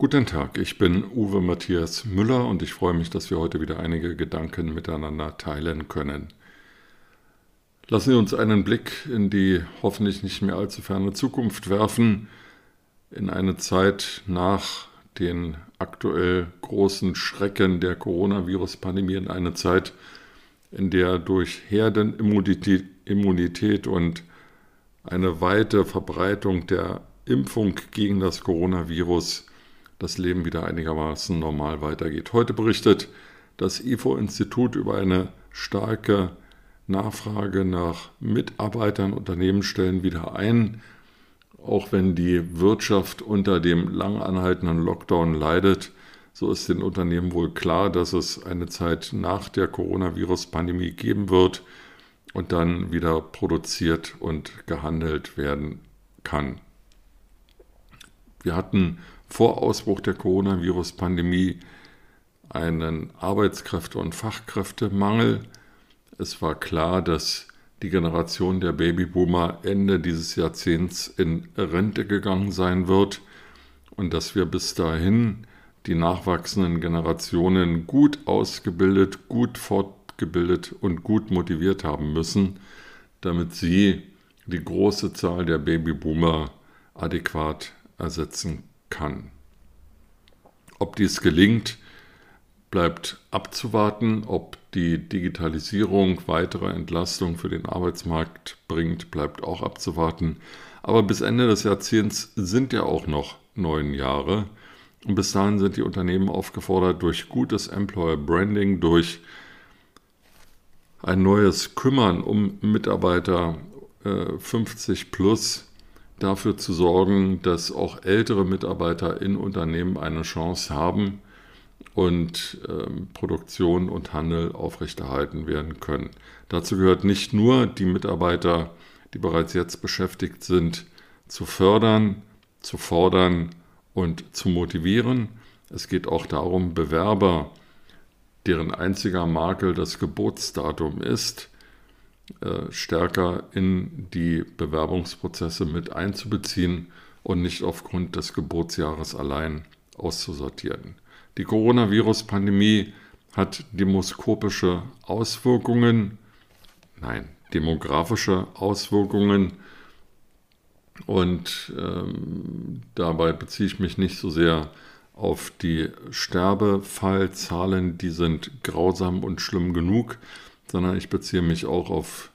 Guten Tag, ich bin Uwe Matthias Müller und ich freue mich, dass wir heute wieder einige Gedanken miteinander teilen können. Lassen Sie uns einen Blick in die hoffentlich nicht mehr allzu ferne Zukunft werfen, in eine Zeit nach den aktuell großen Schrecken der Coronavirus-Pandemie, in eine Zeit, in der durch Herdenimmunität und eine weite Verbreitung der Impfung gegen das Coronavirus das Leben wieder einigermaßen normal weitergeht. Heute berichtet das IFO-Institut über eine starke Nachfrage nach Mitarbeitern. Unternehmen stellen wieder ein, auch wenn die Wirtschaft unter dem lang anhaltenden Lockdown leidet. So ist den Unternehmen wohl klar, dass es eine Zeit nach der Coronavirus-Pandemie geben wird und dann wieder produziert und gehandelt werden kann. Wir hatten vor Ausbruch der Coronavirus-Pandemie einen Arbeitskräfte- und Fachkräftemangel. Es war klar, dass die Generation der Babyboomer Ende dieses Jahrzehnts in Rente gegangen sein wird und dass wir bis dahin die nachwachsenden Generationen gut ausgebildet, gut fortgebildet und gut motiviert haben müssen, damit sie die große Zahl der Babyboomer adäquat ersetzen kann. Ob dies gelingt, bleibt abzuwarten. Ob die Digitalisierung weitere Entlastung für den Arbeitsmarkt bringt, bleibt auch abzuwarten. Aber bis Ende des Jahrzehnts sind ja auch noch neun Jahre. Und bis dahin sind die Unternehmen aufgefordert, durch gutes Employer Branding, durch ein neues Kümmern um Mitarbeiter äh, 50 plus dafür zu sorgen, dass auch ältere Mitarbeiter in Unternehmen eine Chance haben und ähm, Produktion und Handel aufrechterhalten werden können. Dazu gehört nicht nur die Mitarbeiter, die bereits jetzt beschäftigt sind, zu fördern, zu fordern und zu motivieren. Es geht auch darum, Bewerber, deren einziger Makel das Geburtsdatum ist, äh, stärker in die Bewerbungsprozesse mit einzubeziehen und nicht aufgrund des Geburtsjahres allein auszusortieren. Die Coronavirus-Pandemie hat demoskopische Auswirkungen, nein, demografische Auswirkungen. Und ähm, dabei beziehe ich mich nicht so sehr auf die Sterbefallzahlen, die sind grausam und schlimm genug, sondern ich beziehe mich auch auf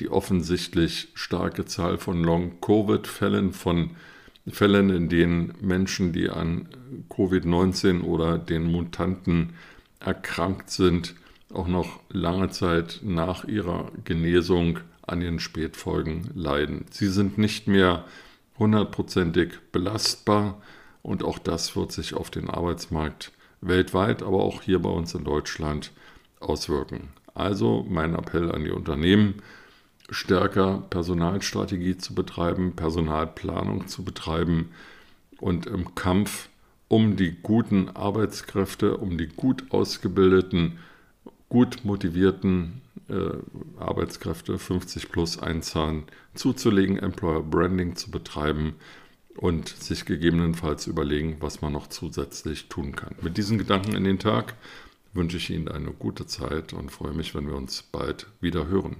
die offensichtlich starke Zahl von Long-Covid-Fällen, von Fällen, in denen Menschen, die an Covid-19 oder den Mutanten erkrankt sind, auch noch lange Zeit nach ihrer Genesung an den Spätfolgen leiden. Sie sind nicht mehr hundertprozentig belastbar und auch das wird sich auf den Arbeitsmarkt weltweit, aber auch hier bei uns in Deutschland auswirken. Also mein Appell an die Unternehmen, stärker Personalstrategie zu betreiben, Personalplanung zu betreiben und im Kampf um die guten Arbeitskräfte, um die gut ausgebildeten, gut motivierten äh, Arbeitskräfte 50 plus einzahlen zuzulegen, Employer Branding zu betreiben und sich gegebenenfalls überlegen, was man noch zusätzlich tun kann. Mit diesen Gedanken in den Tag wünsche ich Ihnen eine gute Zeit und freue mich, wenn wir uns bald wieder hören.